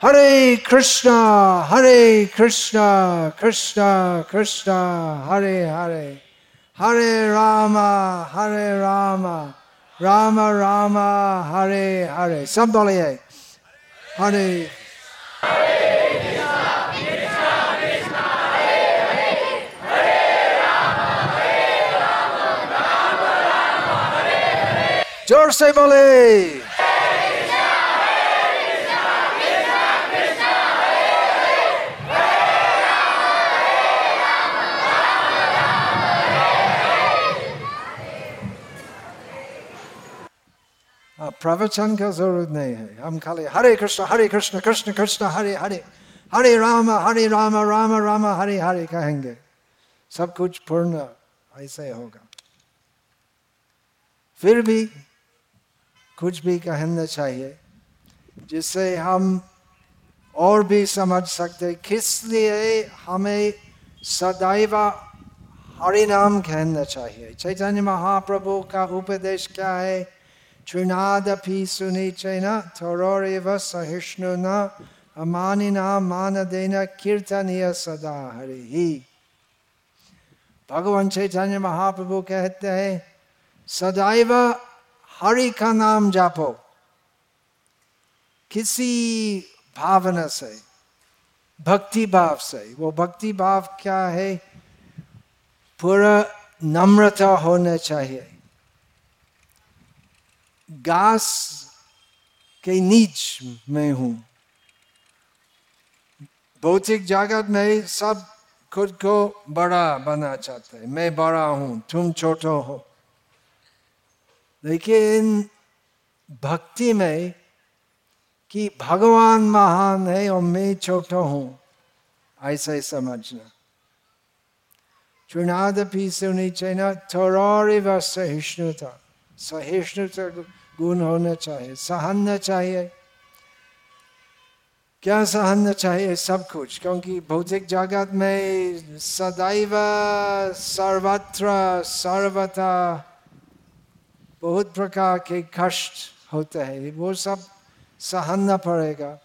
Hare Krishna, Hare Krishna, Krishna Krishna, Hare Hare, Hare Rama, Hare Rama, Rama Rama, Hare Hare. Sambaliye. Hare. Hare Krishna, Krishna Krishna, Hare Hare, Hare Rama, Hare Rama, Rama Rama, Hare Hare. Jor se. प्रवचन का ज़रूरत नहीं है हम खाली हरे कृष्ण हरे कृष्ण कृष्ण कृष्ण हरे हरे हरे राम हरे राम राम राम हरे हरे कहेंगे सब कुछ पूर्ण ऐसे होगा। फिर भी कुछ भी कहना चाहिए, जिससे हम और भी समझ सकते किस लिए हमें सदैव हरि नाम कहना चाहिए। चैतन्य महाप्रभु का उपदेश क्या है? Trinadapi sunichena tororiva sahishnuna amanina manadena kirtaniya sada harihi भगवान चैतन्य महाप्रभु कहते हैं सदैव हरि का नाम जापो किसी भावना से भक्ति भाव से वो भक्ति भाव क्या है पूरा नम्रता होना चाहिए घास के नीच में हूँ भौतिक जगत में सब खुद को बड़ा बना चाहते हैं मैं बड़ा हूँ तुम छोटो हो लेकिन भक्ति में कि भगवान महान है और मैं छोटा हूँ ऐसा ही समझना चुनाद चुनादपि सुनी चैना थोड़ा सहिष्णुता सहिष्णुता गुण होना चाहिए सहना चाहिए। क्या सहना चाहिए? सब कुछ, क्योंकि भौतिक जगत में सदैव सर्वत्र, सर्वथा बहुत प्रकार के कष्ट होते हैं, वो सब सहनना पड़ेगा।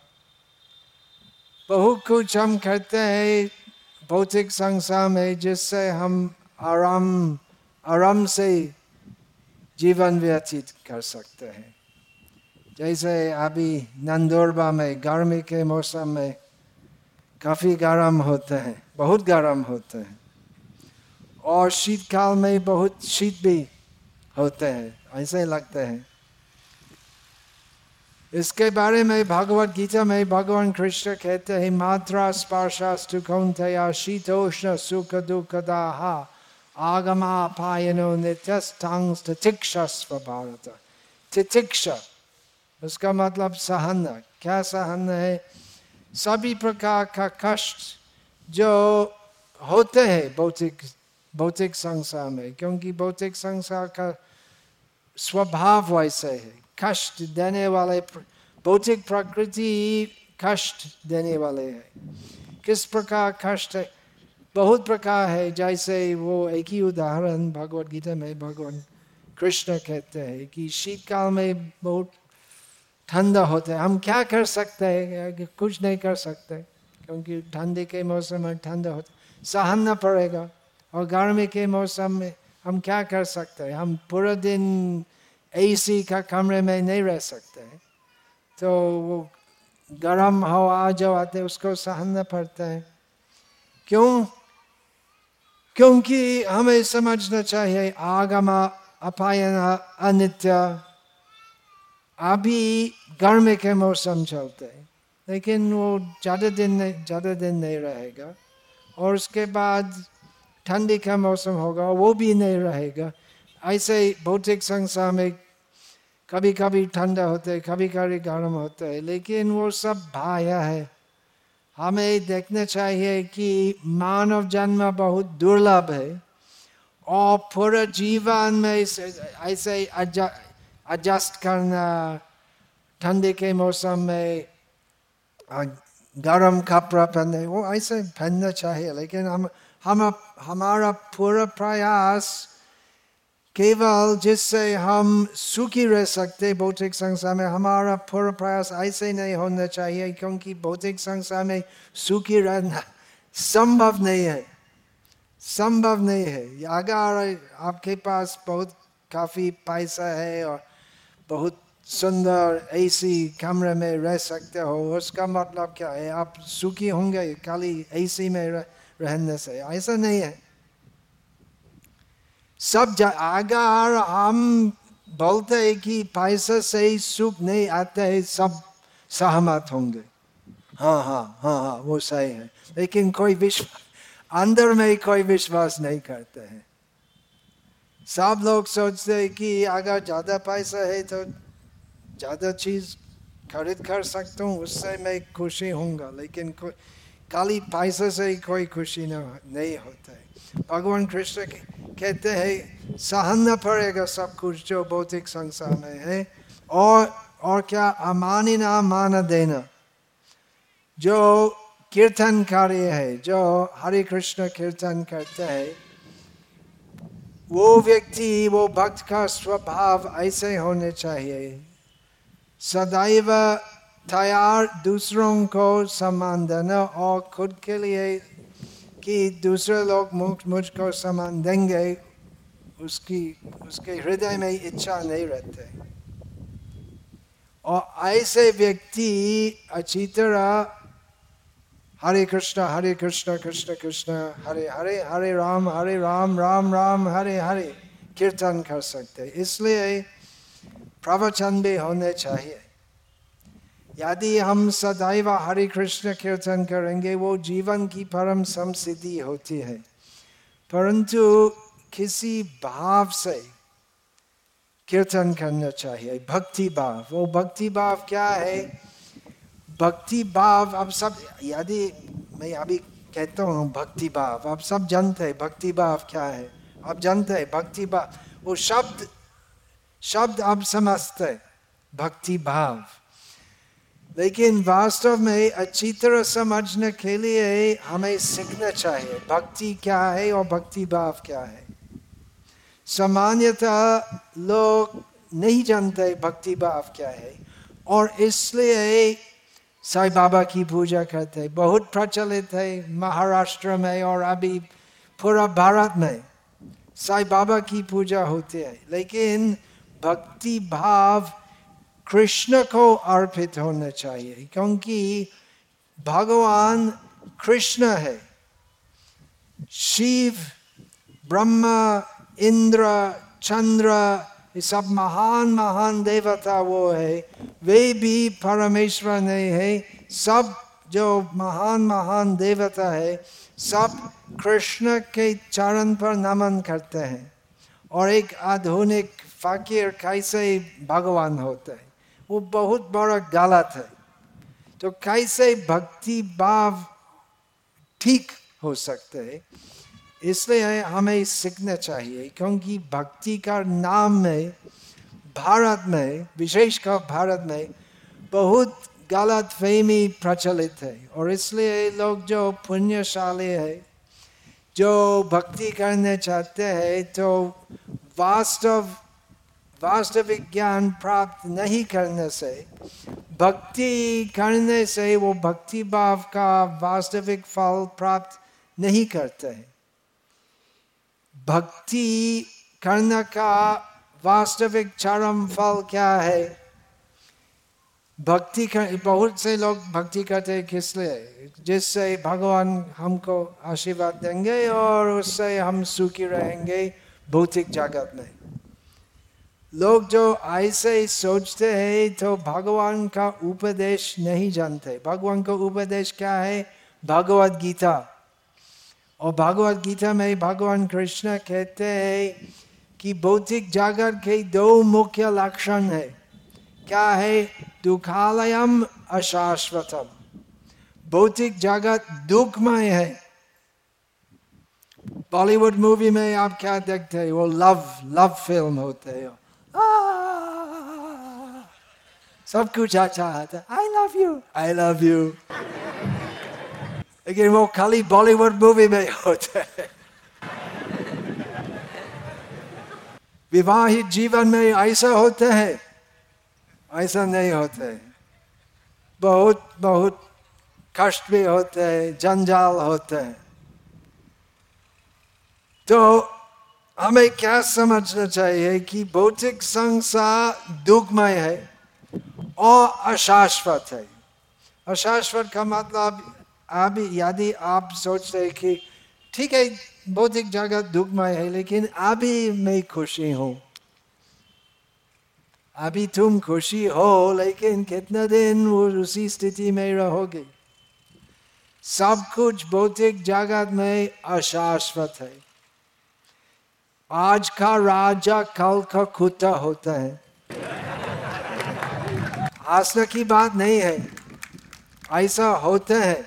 बहुत कुछ हम करते हैं भौतिक संसार में, जिससे हम आराम आराम से जीवन व्यतीत कर सकते हैं। जैसे अभी नंदोरबा में गर्मी के मौसम में काफ़ी गर्म होते हैं, बहुत गर्म होते हैं। और शीतकाल में बहुत शीत भी होते हैं, ऐसे लगते हैं। इसके बारे में भगवत गीता में भगवान कृष्ण कहते हैं, मात्रा स्पर्शा स्पर्शास्तु कौंतया शीतोष्ण सुख दुखदाहा आगमापायनो नित्यस्थांग तितिक्षस्व भारत तितिक्षा उसका मतलब सहन, क्या सहन है? सभी प्रकार का कष्ट जो होते हैं भौतिक भौतिक संसार में, क्योंकि भौतिक संसार का स्वभाव वैसे है। कष्ट देने वाले भौतिक प्रकृति कष्ट देने वाले है। किस प्रकार कष्ट है? बहुत प्रकार है, जैसे वो एक ही उदाहरण भगवत गीता में भगवान कृष्ण कहते हैं कि शीतकाल में बहुत ठंडा होता है। हम क्या कर सकते हैं? कुछ नहीं कर सकते, क्योंकि ठंडी के मौसम में ठंडा होता सहना पड़ेगा। और गर्मी के मौसम में हम क्या कर सकते हैं? हम पूरा दिन एसी का कमरे में नहीं रह सकते हैं। तो वो गर्म हवा जो आते उसको सहना पड़ता है। क्यों? क्योंकि हमें समझना चाहिए आगमा, अपायन, अनित्य, अभी गर्मी के मौसम चलते लेकिन वो ज़्यादा दिन नहीं, ज़्यादा दिन नहीं रहेगा। और उसके बाद ठंडी का मौसम होगा, वो भी नहीं रहेगा। ऐसे ही भौतिक संसार में कभी कभी ठंडा होता है कभी कभी गर्म होता है, लेकिन वो सब भाया है। हमें देखना चाहिए कि मानव जन्म बहुत दुर्लभ है और पूरा जीवन में ऐसे एडजस्ट करना, ठंडे के मौसम में गर्म कपड़ा पहनने, वो ऐसे पहनना चाहिए। लेकिन हम हम हमारा पूरा प्रयास केवल जिससे हम सुखी रह सकते भौतिक संसार में हमारा पूरा प्रयास ऐसे नहीं होना चाहिए क्योंकि भौतिक संसार में सुखी रहना संभव नहीं है संभव नहीं है अगर आपके पास बहुत काफ़ी पैसा है और बहुत सुंदर ऐसी कमरे में रह सकते हो उसका मतलब क्या है आप सुखी होंगे खाली ऐसी में रह, रहने से ऐसा नहीं है सब जा अगर हम बोलते हैं कि पैसा से सुख नहीं आते है सब सहमत होंगे। हाँ हाँ हाँ हाँ वो सही है। लेकिन कोई विश्वास अंदर में कोई विश्वास नहीं करते हैं। सब लोग सोचते हैं कि अगर ज़्यादा पैसा है तो ज़्यादा चीज़ खरीद कर सकता हूँ, उससे मैं खुशी होऊँगा। लेकिन कोई, खाली पैसे से ही कोई खुशी नहीं होता। है भगवान कृष्ण कहते हैं, सहना पड़ेगा सब कुछ जो भौतिक संसार में है। और और क्या अमानी ना मान देना? जो कीर्तन कार्य है, जो हरे कृष्ण कीर्तन करते हैं, वो व्यक्ति, वो भक्त का स्वभाव ऐसे होने चाहिए। सदैव तैयार दूसरों को सम्मान देना और खुद के लिए कि दूसरे लोग मुझ, मुझको सम्मान देंगे उसकी, उसके हृदय में इच्छा नहीं रहते। और ऐसे व्यक्ति अच्छी तरह हरे कृष्ण हरे कृष्ण कृष्ण कृष्ण, हरे हरे हरे राम हरे राम राम राम, हरे हरे, कीर्तन कर सकते। इसलिए प्रवचन भी होने चाहिए। यदि हम सदैव हरे कृष्ण कीर्तन करेंगे, वो जीवन की परम समसिद्धि होती है। परंतु किसी भाव से कीर्तन करना चाहिए, भक्ति भाव। वो भक्ति भाव क्या है? भक्ति भाव, अब सब, यदि मैं अभी कहता हूँ भक्ति भाव, अब सब जानते हैं भक्ति भाव क्या है। अब जानते हैं भक्ति भाव, वो शब्द शब्द अब समझते भक्ति भाव। लेकिन वास्तव में अच्छी तरह समझने के लिए हमें सीखना चाहिए, भक्ति क्या है और भक्ति भाव क्या है। सामान्यतः लोग नहीं जानते भक्ति भाव क्या है और इसलिए साई बाबा की पूजा करते बहुत प्रचलित है महाराष्ट्र में और अभी पूरा भारत में साई बाबा की पूजा होती है। लेकिन भक्ति भाव कृष्ण को अर्पित होना चाहिए, क्योंकि भगवान कृष्ण है। शिव, ब्रह्मा, इंद्र, चंद्र, ये सब महान महान देवता वो है। वे भी परमेश्वर नहीं है, सब जो महान महान देवता है, सब कृष्ण के चरण पर नमन करते हैं। और एक आधुनिक फकीर कैसे भगवान होते हैं? वो बहुत बड़ा गलत है। तो कैसे भक्ति भाव ठीक हो सकते है? इसलिए हमें सीखना चाहिए, क्योंकि भक्ति का नाम में, भारत में विशेषकर भारत में बहुत गलत फहमी प्रचलित है। और इसलिए लोग जो पुण्यशाली है, जो भक्ति करने चाहते हैं तो वास्तव वास्तविक ज्ञान प्राप्त नहीं करने से, भक्ति करने से वो भक्ति भाव का वास्तविक फल प्राप्त नहीं करते हैं। भक्ति करने का वास्तविक चरम फल क्या है? भक्ति कर, बहुत से लोग भक्ति करते हैं किस लिए? जिससे भगवान हमको आशीर्वाद देंगे और उससे हम सुखी रहेंगे भौतिक जगत में। लोग जो ऐसे ही सोचते हैं तो भगवान का उपदेश नहीं जानते। भगवान का उपदेश क्या है? भगवत गीता। और भगवत गीता में भगवान कृष्ण कहते हैं कि भौतिक जागर के दो मुख्य लक्षण है। क्या है? दुखालयम अशाश्वतम। भौतिक जगत दुखमय है। बॉलीवुड मूवी में आप क्या देखते हैं? वो लव लव फ़िल्म होते हैं। सब कुछ अच्छा आता I love you I love you लेकिन वो खाली बॉलीवुड मूवी में होता है। विवाहित जीवन में ऐसा होते हैं, ऐसा नहीं होते बहुत बहुत कष्ट भी होते हैं, जंजाल होते हैं। तो हमें क्या समझना चाहिए कि भौतिक संसार दुखमय है और अशाश्वत है? अशाश्वत का मतलब अभी यदि आप सोच रहे कि ठीक है भौतिक जगत दुखमय है, लेकिन अभी मैं खुशी हूँ। अभी तुम खुशी हो, लेकिन कितना दिन वो उसी स्थिति में रहोगे? सब कुछ भौतिक जगत में अशाश्वत है। आज का राजा कल का कुत्ता होता है। हंसने की बात नहीं है, ऐसा होता है।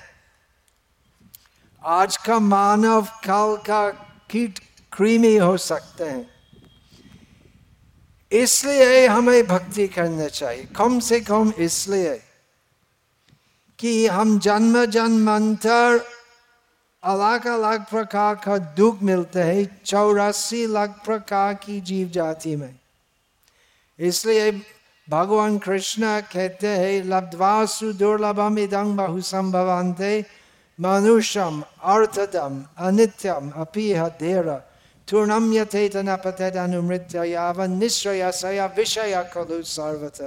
आज का मानव कल का कीट क्रीमी हो सकते हैं। इसलिए हमें भक्ति करना चाहिए। कम से कम इसलिए कि हम जन्म जन्मांतर अलग अलग प्रकार का दुख मिलते हैं। चौरासी लाख प्रकार की जीव जाति में। इसलिए भगवान कृष्ण कहते हैं लब्धवा सुदुर्लभम इदं बहु संभवंते मनुष्यम अर्थदम अनित्यम अपीह धीर तूर्णम यथेतन पतदनुमृत्य यावन निश्चय विषय खलु सर्वत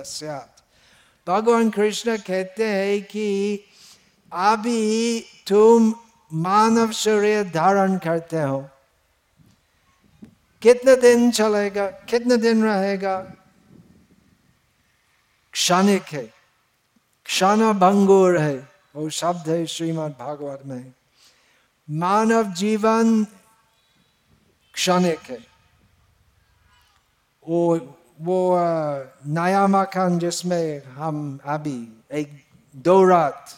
भगवान कृष्ण कहते हैं कि अभी तुम मानव शरीर धारण करते हो। कितने दिन चलेगा, कितने दिन रहेगा? क्षणिक है। क्षण भंगुर है, वो शब्द है श्रीमद् भागवत में। मानव जीवन क्षणिक है। वो वो नया मकान जिसमें हम अभी एक दो रात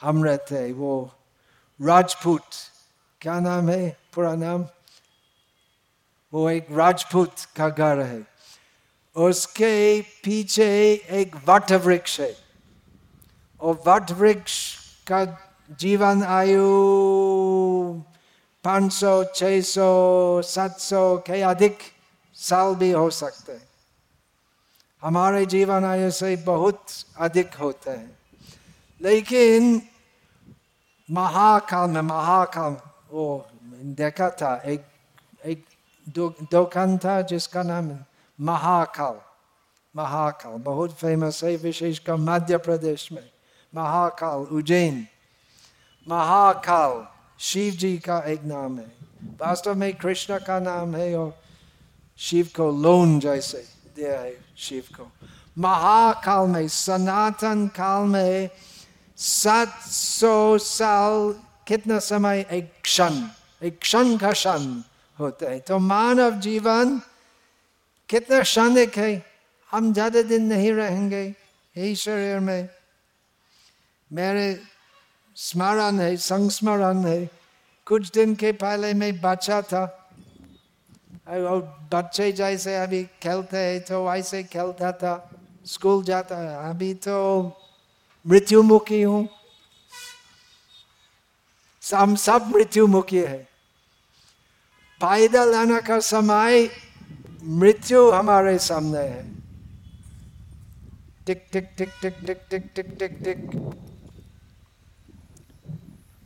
हम रहते वो राजपूत क्या नाम है? पूरा नाम? वो एक राजपूत का घर है। उसके पीछे एक वट वृक्ष है। और वट वृक्ष का जीवन आयु पाँच सौ, छ सौ, सात सौ के अधिक साल भी हो सकते हैं। हमारे जीवन आयु से बहुत अधिक होते हैं। लेकिन महाकाल में महाकाल वो देखा था एक एक दुकान था जिसका नाम महाकाल महाकाल बहुत फ़ेमस है विशेषकर मध्य प्रदेश में महाकाल उज्जैन महाकाल शिव जी का एक नाम है वास्तव में कृष्ण का नाम है और शिव को लोन जैसे दिया है शिव को महाकाल में सनातन काल में सात सौ साल कितना समय एक क्षण एक क्षण का क्षण होता है तो मानव जीवन कितना क्षणिक है हम ज़्यादा दिन नहीं रहेंगे यही शरीर में मेरे स्मरण है संस्मरण है कुछ दिन के पहले मैं बच्चा था और बच्चे जैसे अभी खेलते हैं तो वैसे खेलता था स्कूल जाता है अभी तो मृत्युमुखी हूँ। हम सब मृत्युमुखी है। पैदल आने का समय, मृत्यु हमारे सामने है। टिक टिक टिक टिक टिक टिक टिक टिक टिक।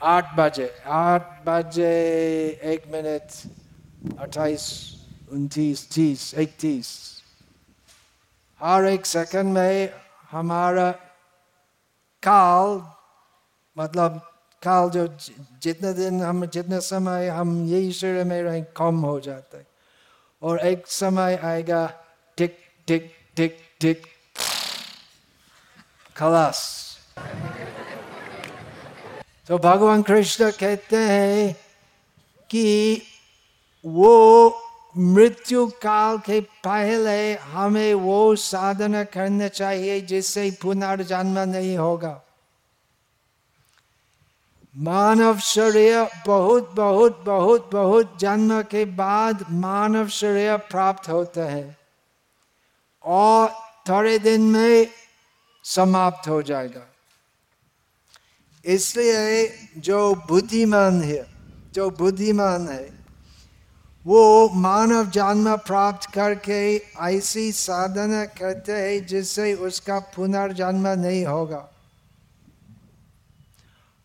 आठ बजे आठ बजे, एक मिनट, अट्ठाईस, उनतीस, तीस, इकतीस। हर एक सेकंड में हमारा काल मतलब काल जो जितने दिन हम, जितने समय हम यही शरीर में रहें, कम हो जाता है। और एक समय आएगा, टिक टिक टिक टिक। खलास। तो भगवान कृष्ण कहते हैं कि वो मृत्यु काल के पहले हमें वो साधना करना चाहिए जिससे पुनर्जन्म नहीं होगा। मानव शरीर बहुत बहुत बहुत बहुत जन्म के बाद मानव शरीर प्राप्त होता है और थोड़े दिन में समाप्त हो जाएगा। इसलिए जो बुद्धिमान है, जो बुद्धिमान है वो मानव जन्म प्राप्त करके ऐसी साधना करते हैं जिससे उसका पुनर्जन्म नहीं होगा।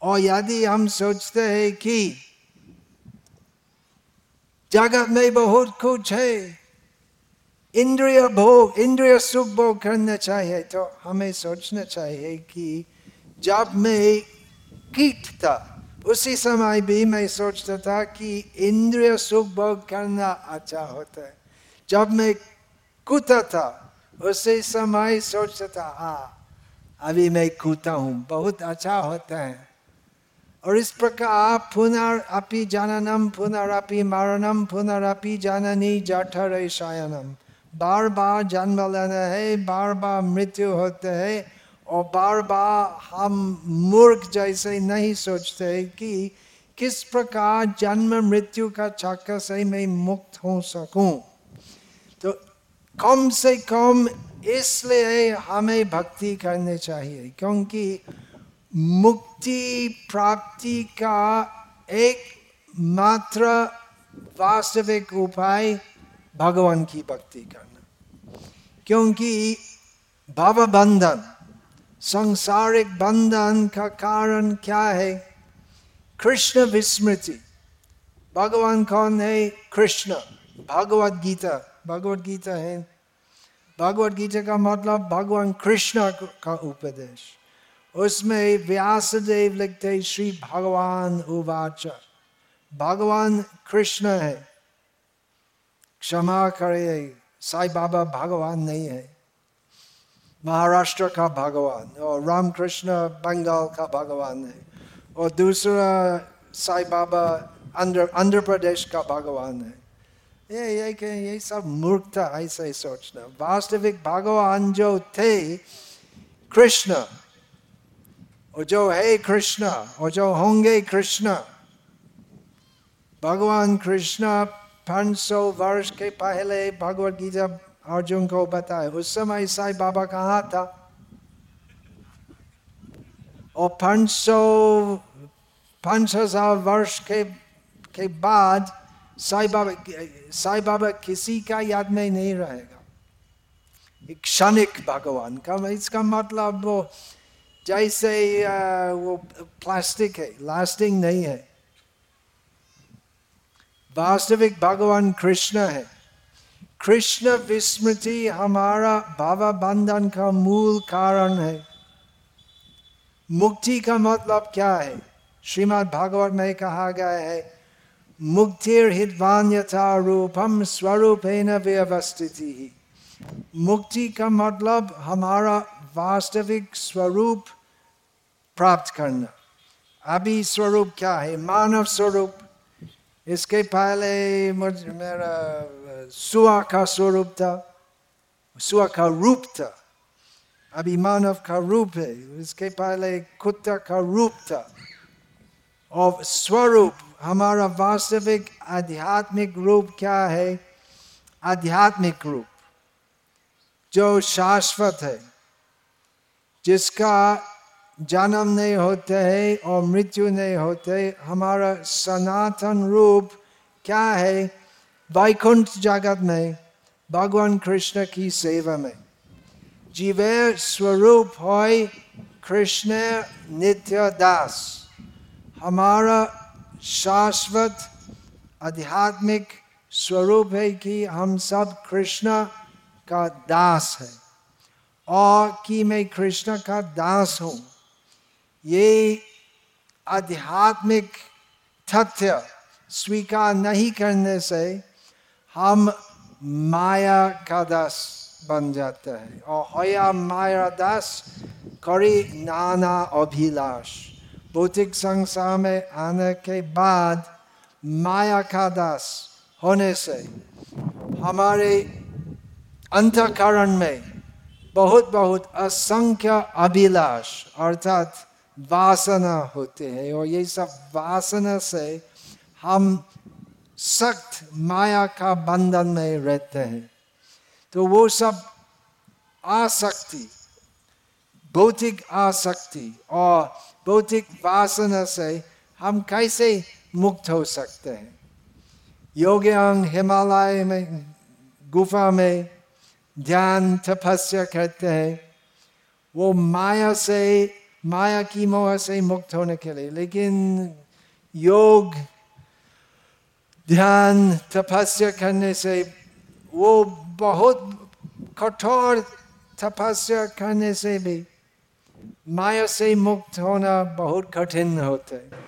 और यदि हम सोचते हैं कि जगत में बहुत कुछ है, इंद्रिय भोग, इंद्रिय सुख भोग करना चाहिए तो हमें सोचना चाहिए कि जब मैं कीट था उसी समय भी मैं सोचता था कि इंद्रिय सुख भोग करना अच्छा होता है। जब मैं कूता था, उसी समय सोचता था हाँ अभी मैं कूता हूँ, बहुत अच्छा होता है। और इस प्रकार पुनर पुनरअपि जननम पुनरअपि मरणम पुनरअपि जननी जठर शयनम बार बार जन्म लेना है, बार बार मृत्यु होते है और बार बार हम मूर्ख जैसे नहीं सोचते कि किस प्रकार जन्म, मृत्यु का चक्कर से मैं मुक्त हो सकूँ। तो कम से कम इसलिए हमें भक्ति करनी चाहिए, क्योंकि मुक्ति प्राप्ति का एक मात्र वास्तविक उपाय भगवान की भक्ति करना। क्योंकि भव बंधन संसारिक बंधन का कारण क्या है? कृष्ण विस्मृति। भगवान कौन है? कृष्ण। भगवत गीता। भगवत गीता है। भगवत गीता का मतलब भगवान कृष्ण का उपदेश। उसमें व्यासदेव लिखते श्री भगवान उवाच। भगवान कृष्ण है। क्षमा करे साई बाबा भगवान नहीं है। महाराष्ट्र का भगवान और रामकृष्ण बंगाल का भगवान है और दूसरा साई बाबा आंध्र प्रदेश का भगवान है ये ये के ये सब मूर्खता ऐसा ही सोचना वास्तविक भगवान जो थे कृष्ण और जो है कृष्ण और जो होंगे कृष्ण भगवान कृष्ण पाँच सौ वर्ष के पहले भगवत गीता अर्जुन को बताए, उस समय साई बाबा कहा था? और पाँच सौ, पाँच हज़ार वर्ष के के बाद साई बाबा साई बाबा किसी का याद में नहीं रहेगा। क्षणिक भगवान का, इसका मतलब वो जैसे वो प्लास्टिक है, लास्टिंग नहीं है। वास्तविक भगवान कृष्ण है। कृष्ण विस्मृति हमारा भावा बंधन का मूल कारण है मुक्ति का मतलब क्या है श्रीमद् भागवत में कहा गया है मुक्तिर हितवान यथा रूपम स्वरूपेण व्यवस्थिति ही मुक्ति का मतलब हमारा वास्तविक स्वरूप प्राप्त करना अभी स्वरूप क्या है मानव स्वरूप इसके पहले मुझ मेरा सुआ का स्वरूप था सुआ का रूप था अभी मानव का रूप है उसके पहले कुत्ता का रूप था और स्वरूप हमारा वास्तविक आध्यात्मिक रूप क्या है आध्यात्मिक रूप जो शाश्वत है जिसका जन्म नहीं होते है और मृत्यु नहीं होते हमारा सनातन रूप क्या है वैकुंठ जगत में भगवान कृष्ण की सेवा में जीवे स्वरूप हो कृष्ण नित्य दास हमारा शाश्वत आध्यात्मिक स्वरूप है कि हम सब कृष्ण का दास है और कि मैं कृष्ण का दास हूँ ये आध्यात्मिक तथ्य स्वीकार नहीं करने से हम माया का दास बन जाते हैं। और होया माया दास करी नाना अभिलाष। भौतिक संसार में आने के बाद माया का दास होने से हमारे अंतकरण में बहुत बहुत असंख्य अभिलाष अर्थात वासना होते हैं। और ये सब वासना से हम सख्त माया का बंधन में रहते हैं। तो वो सब आसक्ति, भौतिक आसक्ति और भौतिक वासना से हम कैसे मुक्त हो सकते हैं? योग्यांग हिमालय में, गुफा में ध्यान तपस्या करते हैं। वो माया से, माया की मोह से मुक्त होने के लिए। लेकिन योग ध्यान तपस्या करने से वो बहुत कठोर तपस्या करने से भी माया से मुक्त होना बहुत कठिन होता है।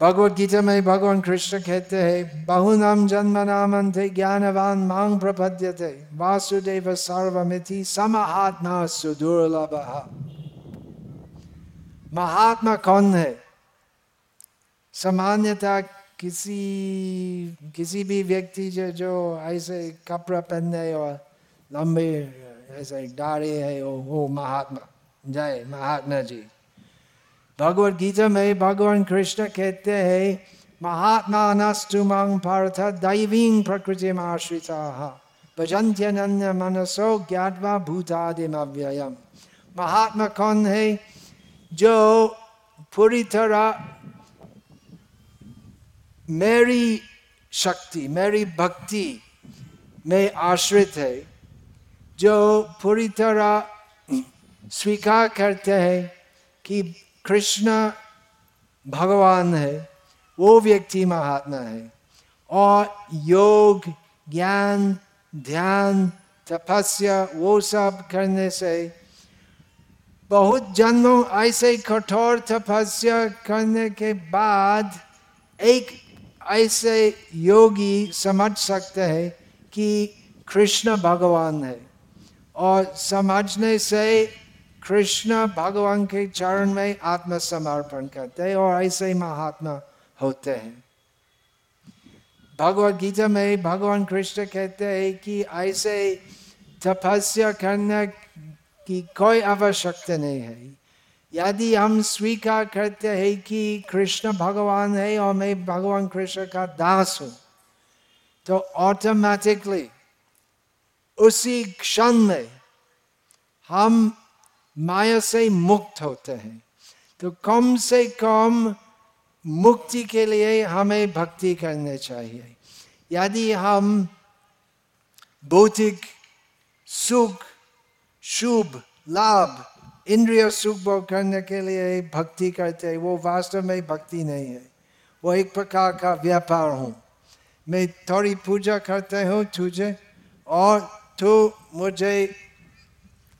भगवत गीता में भगवान कृष्ण कहते हैं बहु बहुनाम जन्म नाम ज्ञानवान मांग प्रपद्य थे वासुदेव सर्वमिति समहात्मा सुदुर्लभ। महात्मा कौन है? सामान्यता किसी किसी भी व्यक्ति जो जो ऐसे कपड़ा पहने और लंबे ऐसे दाढ़ी है वो, वो महात्मा जय महात्मा जी। भगवत गीता में भगवान कृष्ण कहते हैं महात्मा नस्तु मांग पार्थ दैवी प्रकृति में आश्रिता भजंत्यनन्य मनसो ज्ञातवा भूतादिम अव्ययम महात्मा कौन है? जो पूरी तरह मेरी शक्ति मेरी भक्ति में आश्रित है जो पूरी तरह स्वीकार करते हैं कि कृष्ण भगवान है वो व्यक्ति महात्मा है और योग ज्ञान ध्यान तपस्या वो सब करने से बहुत जन्मों ऐसे कठोर तपस्या करने के बाद एक ऐसे योगी समझ सकते हैं कि कृष्ण भगवान है। और समझने से कृष्ण भगवान के चरण में आत्मसमर्पण करते हैं और ऐसे ही महात्मा होते हैं। भगवत गीता में भगवान कृष्ण कहते हैं कि ऐसे तपस्या करने की कोई आवश्यकता नहीं है। यदि हम स्वीकार करते हैं कि कृष्ण भगवान है और मैं भगवान कृष्ण का दास हूँ तो ऑटोमेटिकली उसी क्षण में हम माया से मुक्त होते हैं। तो कम से कम मुक्ति के लिए हमें भक्ति करने चाहिए। यदि हम भौतिक सुख, शुभ, लाभ इंद्रिय सुख भोग करने के लिए भक्ति करते हैं। वो वास्तव में भक्ति नहीं है। वो एक प्रकार का व्यापार हूँ। मैं थोड़ी पूजा करते हूँ तुझे और तू मुझे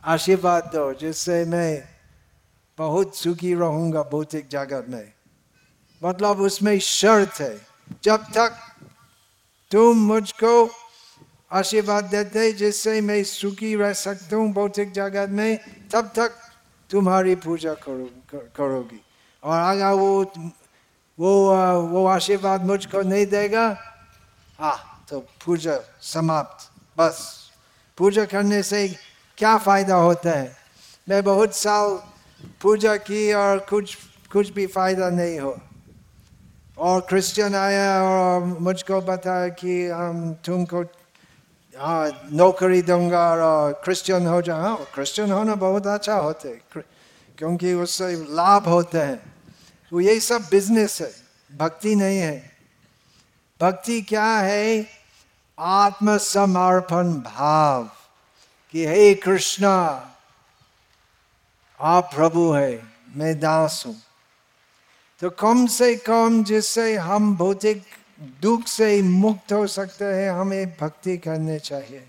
आशीर्वाद दो, जिससे मैं बहुत सुखी रहूँगा भौतिक जगत में। मतलब उसमें शर्त है। जब तक तुम मुझको आशीर्वाद देते जिससे मैं सुखी रह सकता हूँ भौतिक जगत में, तब तक तुम्हारी पूजा करो करोगी। और अगर वो वो वो आशीर्वाद मुझको नहीं देगा। हाँ तो पूजा समाप्त। बस, पूजा करने से क्या फ़ायदा होता है? मैं बहुत साल पूजा की और कुछ कुछ भी फ़ायदा नहीं हो। और क्रिश्चियन आया और मुझको बताया कि हम तुमको नौकरी दूँगा और क्रिश्चियन हो जाओ क्रिश्चियन होना बहुत अच्छा होते क्योंकि उससे लाभ होते हैं वो यही सब बिज़नेस है भक्ति नहीं है भक्ति क्या है आत्मसमर्पण भाव कि हे कृष्णा आप प्रभु है मैं दास हूँ तो कम से कम जिससे हम भौतिक दुख से मुक्त हो सकते हैं, हमें भक्ति करने चाहिए।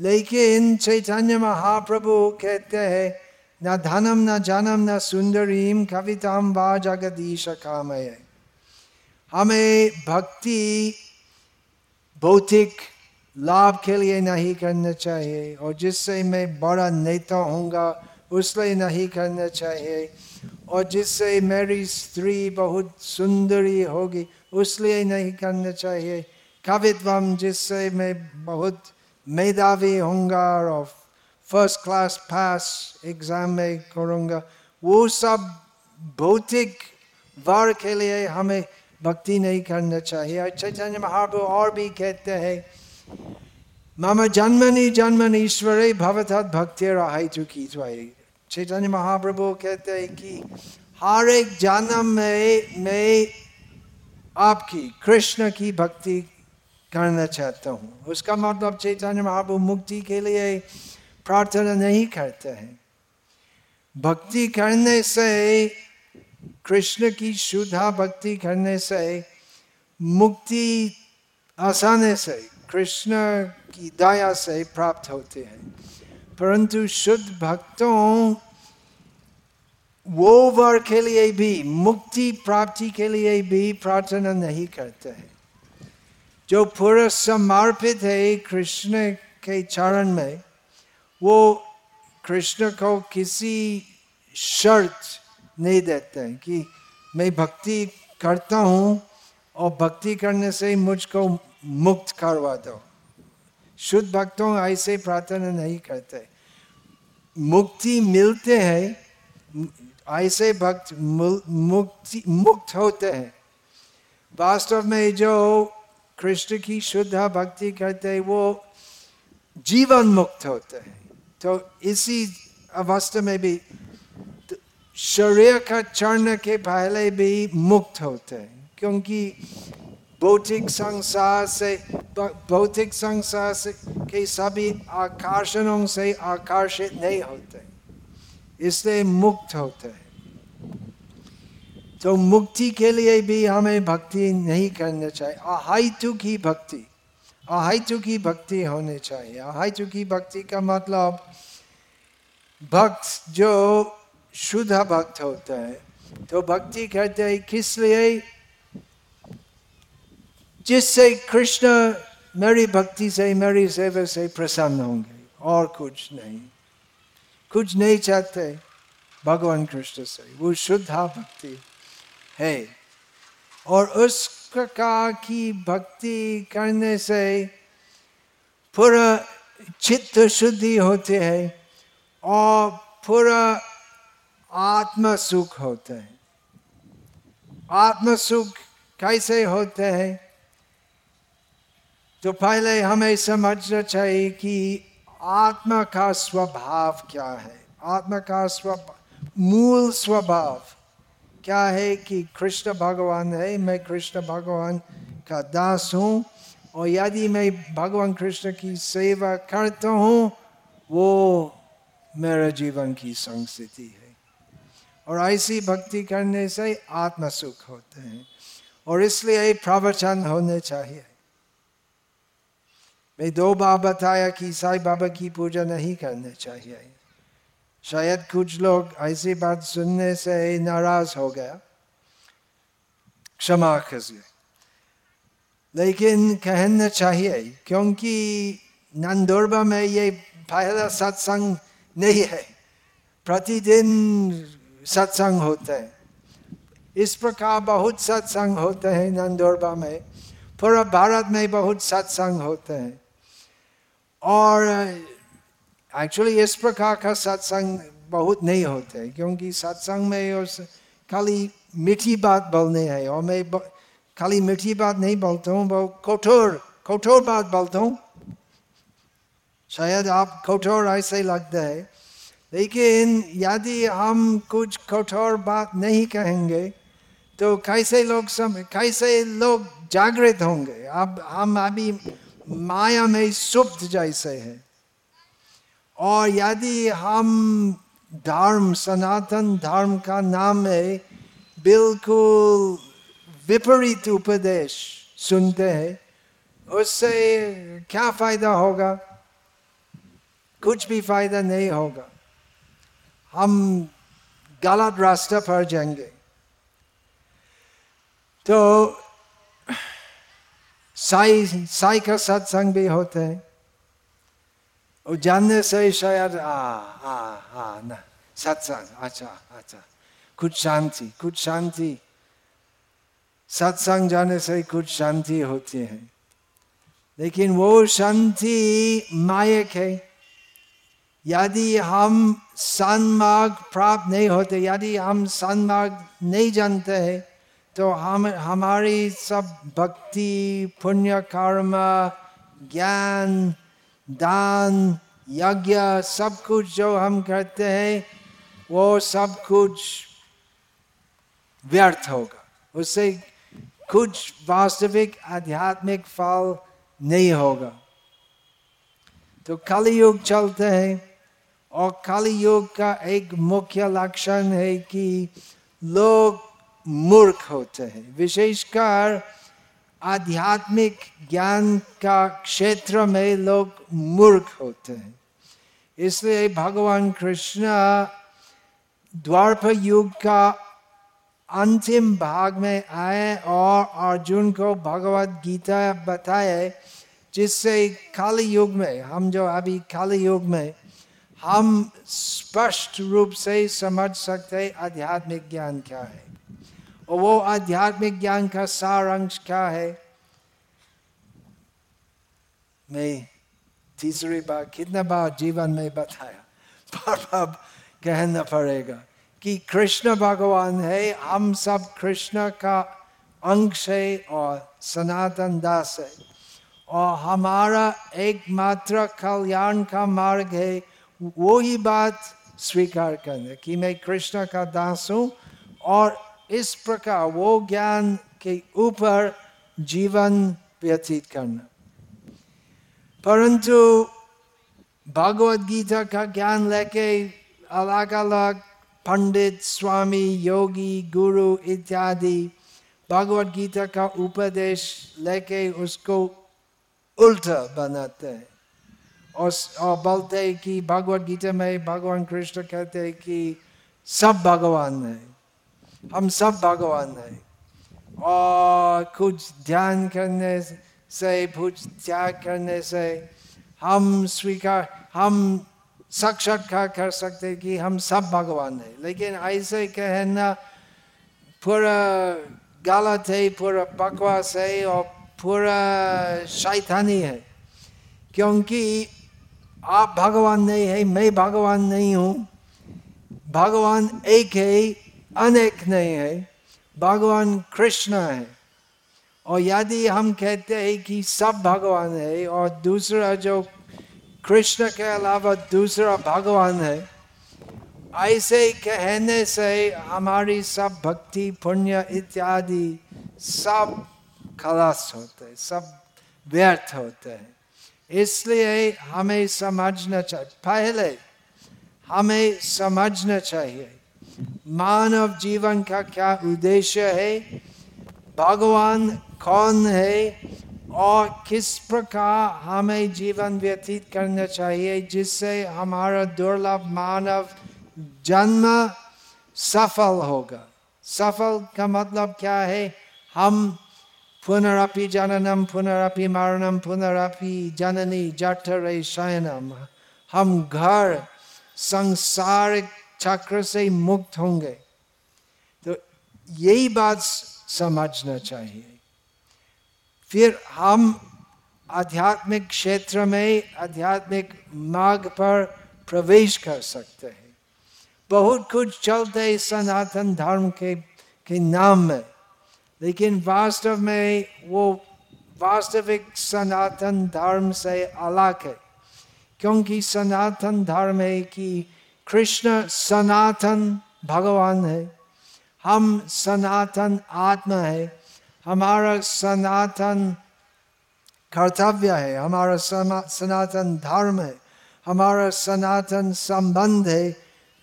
लेकिन चैतन्य महाप्रभु कहते हैं, न धनम, न जनम, न सुंदरीम, कविताम वा जगदीश कामय। हमें भक्ति भौतिक लाभ के लिए नहीं करना चाहिए, और जिससे मैं बड़ा नेता होऊँगा उसलिए नहीं करना चाहिए, और जिससे मेरी स्त्री बहुत सुंदरी होगी उसलिए नहीं करना चाहिए। कवित्वम जिससे मैं बहुत मेधावी होऊँगा और फ़र्स्ट क्लास पास एग्ज़ाम में करूँगा, वो सब भौतिक वार के लिए हमें भक्ति नहीं करना चाहिए। चैतन्य महाप्रभु और भी कहते हैं, मम जन्मनि जन्मन ईश्वरे भवतत भक्ति रहाई चुकी चैतन्य महाप्रभु कहते हैं कि हर एक जन्म में मैं आपकी, कृष्ण की भक्ति करना चाहता हूँ। उसका मतलब चैतन्य महाप्रभु मुक्ति के लिए प्रार्थना नहीं करते हैं। भक्ति करने से, कृष्ण की शुद्धा भक्ति करने से, मुक्ति आसानी से, कृष्ण की दया से प्राप्त होते हैं। परंतु शुद्ध भक्तों वो वर के लिए भी मुक्ति प्राप्ति के लिए भी प्रार्थना नहीं करते हैं जो पूरा समर्पित है कृष्ण के चरण में वो कृष्ण को किसी शर्त नहीं देते हैं कि मैं भक्ति करता हूँ और भक्ति करने से मुझको मुक्त करवा दो शुद्ध भक्तों ऐसे प्रार्थना नहीं करते मुक्ति मिलते हैं ऐसे भक्त मुक्ति, मुक्त होते हैं। वास्तव में जो कृष्ण की शुद्ध भक्ति करते हैं, वो जीवन मुक्त होते हैं। तो इसी अवस्था में भी तो शरीर का चरण के पहले भी मुक्त होते हैं, क्योंकि भौतिक संसार से, भौतिक संसार से के सभी आकर्षणों से आकर्षित नहीं होते। इसलिए मुक्त होते हैं। तो मुक्ति के लिए भी हमें भक्ति नहीं करना चाहिए। अहाइतु की भक्ति, अहाइतु की भक्ति होनी चाहिए। अहाइतु की भक्ति का मतलब भक्त जो शुद्ध भक्त होता है तो भक्ति करते हैं किस लिए? जिससे कृष्ण मेरी भक्ति से, मेरी सेवा से प्रसन्न होंगे, और कुछ नहीं। कुछ नहीं चाहते। भगवान कृष्ण से, वो शुद्धा भक्ति है। और उस प्रकार की भक्ति करने से पूरा चित्त शुद्धि होते है और पूरा आत्म सुख होते है। आत्म सुख कैसे होते हैं? तो पहले हमें समझना चाहिए कि आत्मा का स्वभाव क्या है? आत्मा का स्वभाव, मूल स्वभाव क्या है कि कृष्ण भगवान है, मैं कृष्ण भगवान का दास हूँ और यदि मैं भगवान कृष्ण की सेवा करता हूँ, वो मेरा जीवन की संस्थिति है। और ऐसी भक्ति करने से आत्म सुख होते हैं और इसलिए प्रवचन होने चाहिए। मैं दो बार बताया कि साई बाबा की पूजा नहीं करनी चाहिए। शायद कुछ लोग ऐसी बात सुनने से नाराज़ हो गया। क्षमा कीजिए। लेकिन कहना चाहिए, क्योंकि नंदुरबा में ये पहला सत्संग नहीं है। प्रतिदिन सत्संग होते हैं। इस प्रकार बहुत सत्संग होते हैं नंदोरबा में। पूरा भारत में बहुत सत्संग होते हैं। और एक्चुअली इस प्रकार का सत्संग बहुत नहीं होते, क्योंकि सत्संग में उस खाली मीठी बात बोलने है, और मैं खाली मीठी बात नहीं बोलता हूँ, बहुत कठोर कठोर बात बोलता हूँ। शायद आप कठोर ऐसे लगता है। लेकिन यदि हम कुछ कठोर बात नहीं कहेंगे तो कैसे लोग सम, कैसे लोग जागृत होंगे? अब हम अभी माया में सुप्त जैसे है। और यदि हम धर्म, सनातन धर्म का नाम है, बिल्कुल विपरीत उपदेश सुनते हैं, उससे क्या फ़ायदा होगा? कुछ भी फ़ायदा नहीं होगा। हम गलत रास्ते पर जाएँगे। तो साई साई का सत्संग भी होते हैं। और जानने से शायद आ आ आ, ना, सत्संग अच्छा अच्छा। कुछ शांति कुछ शांति। सत्संग जाने से कुछ शांति होती है। लेकिन वो शांति मायक है। यदि हम सन्मार्ग प्राप्त नहीं होते, यदि हम सन्मार्ग नहीं जानते हैं तो हम, हमारी सब भक्ति, पुण्य, कर्म, ज्ञान, दान, यज्ञ, सब कुछ जो हम करते हैं, वो सब कुछ व्यर्थ होगा। उससे कुछ वास्तविक, आध्यात्मिक फल नहीं होगा। तो कलयुग चलते हैं, और कलयुग का एक मुख्य लक्षण है कि लोग मूर्ख होते हैं। विशेषकर आध्यात्मिक ज्ञान का क्षेत्र में लोग मूर्ख होते हैं। इसलिए भगवान कृष्ण द्वापर युग का अंतिम भाग में आए और अर्जुन को भगवत गीता बताए, जिससे काल युग में, हम जो अभी काल युग में, हम स्पष्ट रूप से समझ सकते आध्यात्मिक ज्ञान क्या है। और वो आध्यात्मिक ज्ञान का सार अंश क्या है? मैं तीसरी बार कितना बार जीवन में बताया? पर अब कहना पड़ेगा कि कृष्ण भगवान है, हम सब कृष्ण का अंश है और सनातन दास है। और हमारा एकमात्र कल्याण का मार्ग है वो ही बात स्वीकार करना कि मैं कृष्ण का दास हूँ और इस प्रकार वो ज्ञान के ऊपर जीवन व्यतीत करना। परंतु भगवत गीता का ज्ञान लेके अलग अलग पंडित स्वामी योगी गुरु इत्यादि भगवत गीता का उपदेश लेके उसको उल्टा बनाते हैं। और, बोलते हैं कि भगवत गीता में भगवान कृष्ण कहते हैं कि सब भगवान है। हम सब भगवान है। और कुछ ध्यान करने से, कुछ त्याग करने से हम स्वीकार, हम साक्षात्कार कर सकते कि हम सब भगवान है। लेकिन ऐसे कहना पूरा गलत है, पूरा बकवास है और पूरा शैतानी है। क्योंकि आप भगवान नहीं है, मैं भगवान नहीं हूँ। भगवान एक है अनेक नहीं है। भगवान कृष्ण है। और यदि हम कहते हैं कि सब भगवान है और दूसरा जो कृष्ण के अलावा दूसरा भगवान है, ऐसे कहने से हमारी सब भक्ति, पुण्य इत्यादि सब खलास होते हैं, सब व्यर्थ होते हैं। इसलिए हमें समझना चाहिए पहले हमें समझना चाहिए मानव जीवन का क्या उद्देश्य है? भगवान कौन है? और किस प्रकार हमें जीवन व्यतीत करना चाहिए, जिससे हमारा दुर्लभ मानव जन्म सफल होगा? सफल का मतलब क्या है? हम पुनरपि जननम पुनरपि मरणम पुनरपि जननी जठरे शयनम। हम घर, संसारिक चक्र से मुक्त होंगे। तो यही बात समझना चाहिए। फिर हम आध्यात्मिक क्षेत्र में आध्यात्मिक मार्ग पर प्रवेश कर सकते हैं। बहुत कुछ चलते सनातन धर्म के के नाम में। लेकिन वास्तव में वो वास्तविक सनातन धर्म से अलग है। क्योंकि सनातन धर्म है कि कृष्ण सनातन भगवान है हम सनातन आत्मा है हमारा सनातन कर्तव्य है हमारा सनातन धर्म है हमारा सनातन संबंध है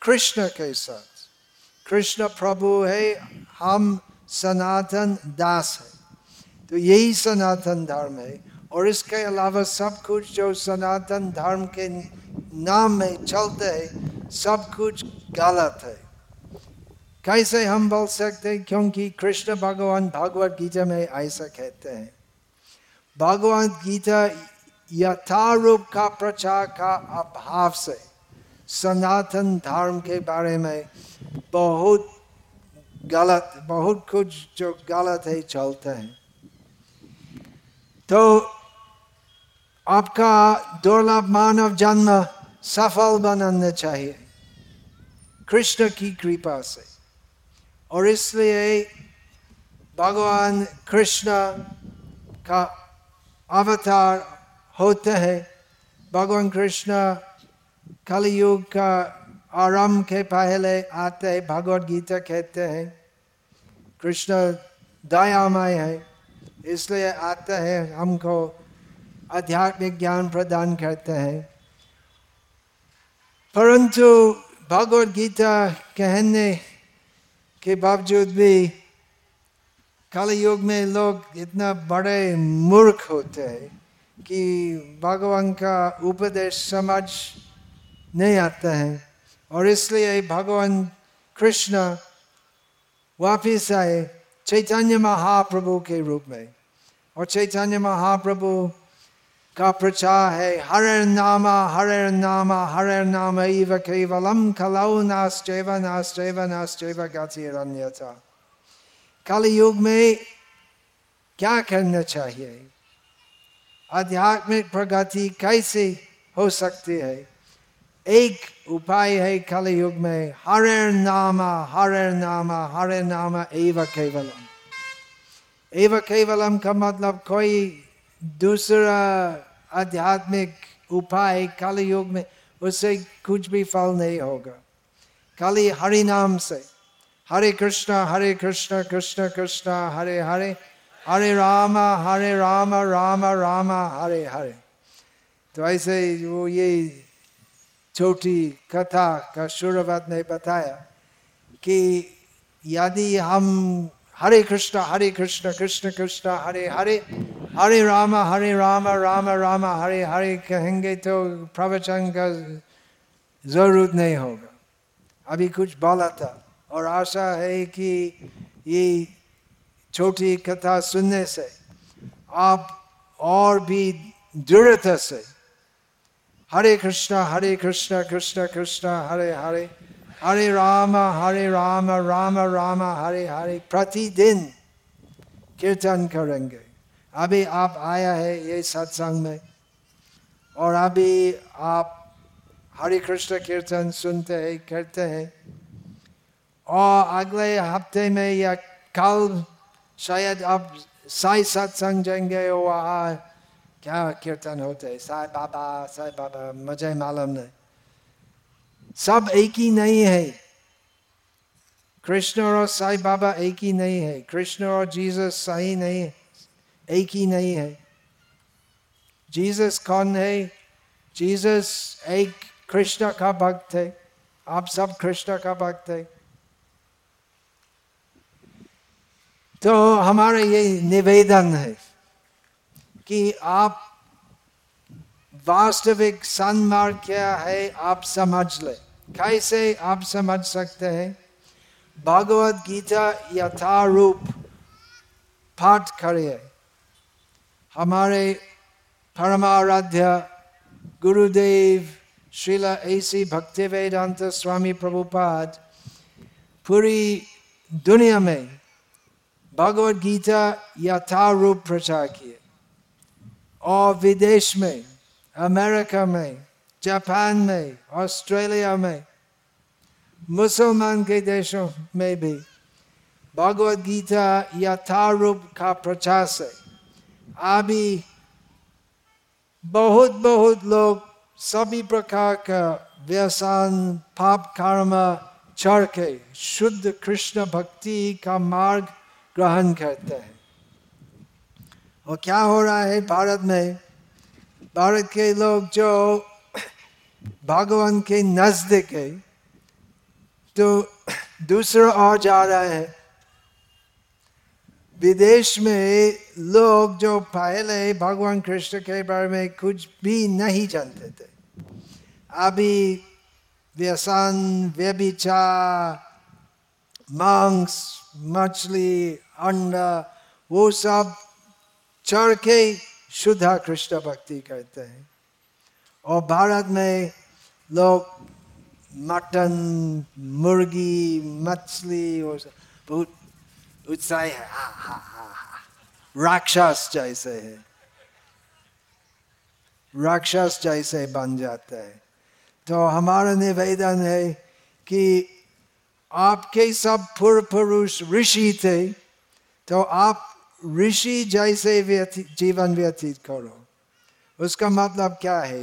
कृष्ण के साथ कृष्ण प्रभु है हम सनातन दास है तो यही सनातन धर्म है। और इसके अलावा सब कुछ जो सनातन धर्म के नाम में चलते सब कुछ गलत है। कैसे हम बोल सकते हैं, क्योंकि कृष्ण भगवान भगवत गीता में ऐसा कहते हैं। भगवत गीता यथारूप का प्रचार का अभाव से सनातन धर्म के बारे में बहुत गलत, बहुत कुछ जो गलत है, चलते हैं। तो आपका दुर्लभ मानव जन्म सफल बनाना चाहिए कृष्ण की कृपा से और इसलिए भगवान कृष्ण का अवतार होते हैं भगवान कृष्ण कलयुग का आरंभ के पहले आते हैं भगवत गीता कहते हैं कृष्ण दयामय है इसलिए आते हैं हमको आध्यात्मिक ज्ञान प्रदान करते हैं परंतु भगवत गीता कहने के बावजूद भी कल युग में लोग इतना बड़े मूर्ख होते हैं कि भगवान का उपदेश समझ नहीं आता है। और इसलिए भगवान कृष्ण वापिस आए चैतन्य महाप्रभु के रूप में। और चैतन्य महाप्रभु का प्रचार है। हरे नाम हरे नाम हरे नाम, इव केवलम कलौ नास्चैव नास्चैव नास्चैव गतिरन्यथा। कल युग में क्या करना चाहिए? आध्यात्मिक प्रगति कैसे हो सकती है? एक उपाय है कल युग में, हरे नाम हरे नाम हरे नाम एव केवलम। एव केवलम का मतलब कोई दूसरा आध्यात्मिक उपाय कल युग में, उससे कुछ भी फल नहीं होगा। खाली हरि नाम से, हरे कृष्ण हरे कृष्ण कृष्ण कृष्ण, हरे हरे हरे राम हरे राम राम राम, हरे हरे। तो ऐसे वो ये छोटी कथा का शुरुआत ने बताया कि यदि हम हरे कृष्ण हरे कृष्ण कृष्ण कृष्ण, हरे हरे हरे राम हरे राम राम राम हरे हरे कहेंगे तो प्रवचन का ज़रूरत नहीं होगा अभी कुछ बोला था और आशा है कि ये छोटी कथा सुनने से आप और भी दृढ़ता से हरे कृष्णा हरे कृष्णा कृष्ण कृष्ण हरे हरे हरे राम हरे राम राम राम हरे हरे प्रतिदिन कीर्तन करेंगे अभी आप आया है ये सत्संग में, और अभी आप हरे कृष्ण कीर्तन सुनते हैं, करते हैं। और अगले हफ़्ते में या कल शायद आप साई सत्संग जाएँगे, वहाँ क्या कीर्तन होते है? साई बाबा साई बाबा, मुझे मालूम नहीं। सब एक ही नहीं है। कृष्ण और साई बाबा एक ही नहीं है। कृष्ण और जीसस सही नहीं है। एक ही नहीं है। जीसस कौन है? जीसस एक कृष्ण का भक्त है। आप सब कृष्ण का भक्त है। तो हमारा ये निवेदन है कि आप वास्तविक सन्मार्ग क्या है, आप समझ ले। कैसे आप समझ सकते हैं? भगवत गीता यथारूप पाठ करिए। हमारे परमाराध्य गुरुदेव श्रीला ऐसी भक्ति वेदांत स्वामी प्रभुपाद पूरी दुनिया में भगवत गीता यथारूप प्रचार किए। और विदेश में, अमेरिका में, जापान में, ऑस्ट्रेलिया में, मुसलमान के देशों में भी भगवत गीता यथारूप का प्रचार से अभी बहुत बहुत लोग सभी प्रकार का व्यसन, पाप कर्म चढ़ के शुद्ध कृष्ण भक्ति का मार्ग ग्रहण करते हैं। और क्या हो रहा है भारत में? भारत के लोग जो भगवान के नज़दीक है तो दूसरा और जा रहा है। विदेश में लोग जो पहले भगवान कृष्ण के बारे में कुछ भी नहीं जानते थे। अभी व्यसन व्यभिचार मांस, मछली, अंडा, वो सब चढ़ के शुद्धा कृष्ण भक्ति करते हैं। और भारत में लोग मटन, मुर्गी, मछली और बहुत उत्साह है। हा हा हा हा। राक्षस जैसे है। राक्षस जैसे बन जाता है। तो हमारा निवेदन है कि आपके सब पूर्व पुरुष ऋषि थे तो आप ऋषि जैसे व्यतीत जीवन व्यतीत करो। उसका मतलब क्या है?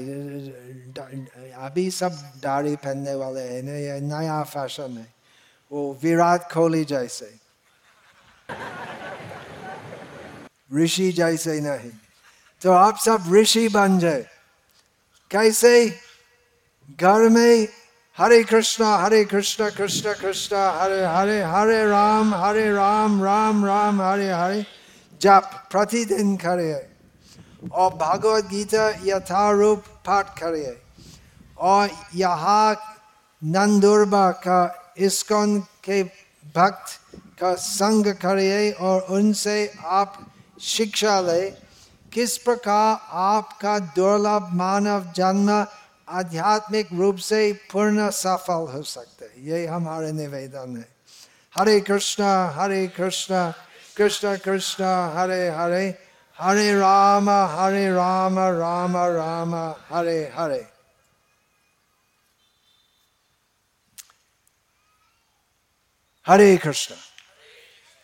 अभी सब दाढ़ी पहनने वाले हैं नया फ़ैशन है। वो विराट कोहली जैसे। ऋषि जैसे नहीं। तो आप सब ऋषि बन जाए। कैसे? घर में हरे कृष्णा हरे कृष्णा, कृष्ण कृष्ण, हरे हरे हरे राम हरे राम राम राम, हरे हरे, जप प्रतिदिन करे। और भागवत गीता यथारूप पाठ करे। और यहाँ नंदुर्बा का इसकोन के भक्त का संग करिए और उनसे आप शिक्षा ले। किस प्रकार आपका दुर्लभ मानव जन्म आध्यात्मिक रूप से पूर्ण सफल हो सकते ये हमारे निवेदन है। हरे कृष्णा हरे कृष्णा, कृष्ण कृष्ण, हरे हरे हरे राम हरे राम राम राम, हरे हरे। हरे कृष्ण।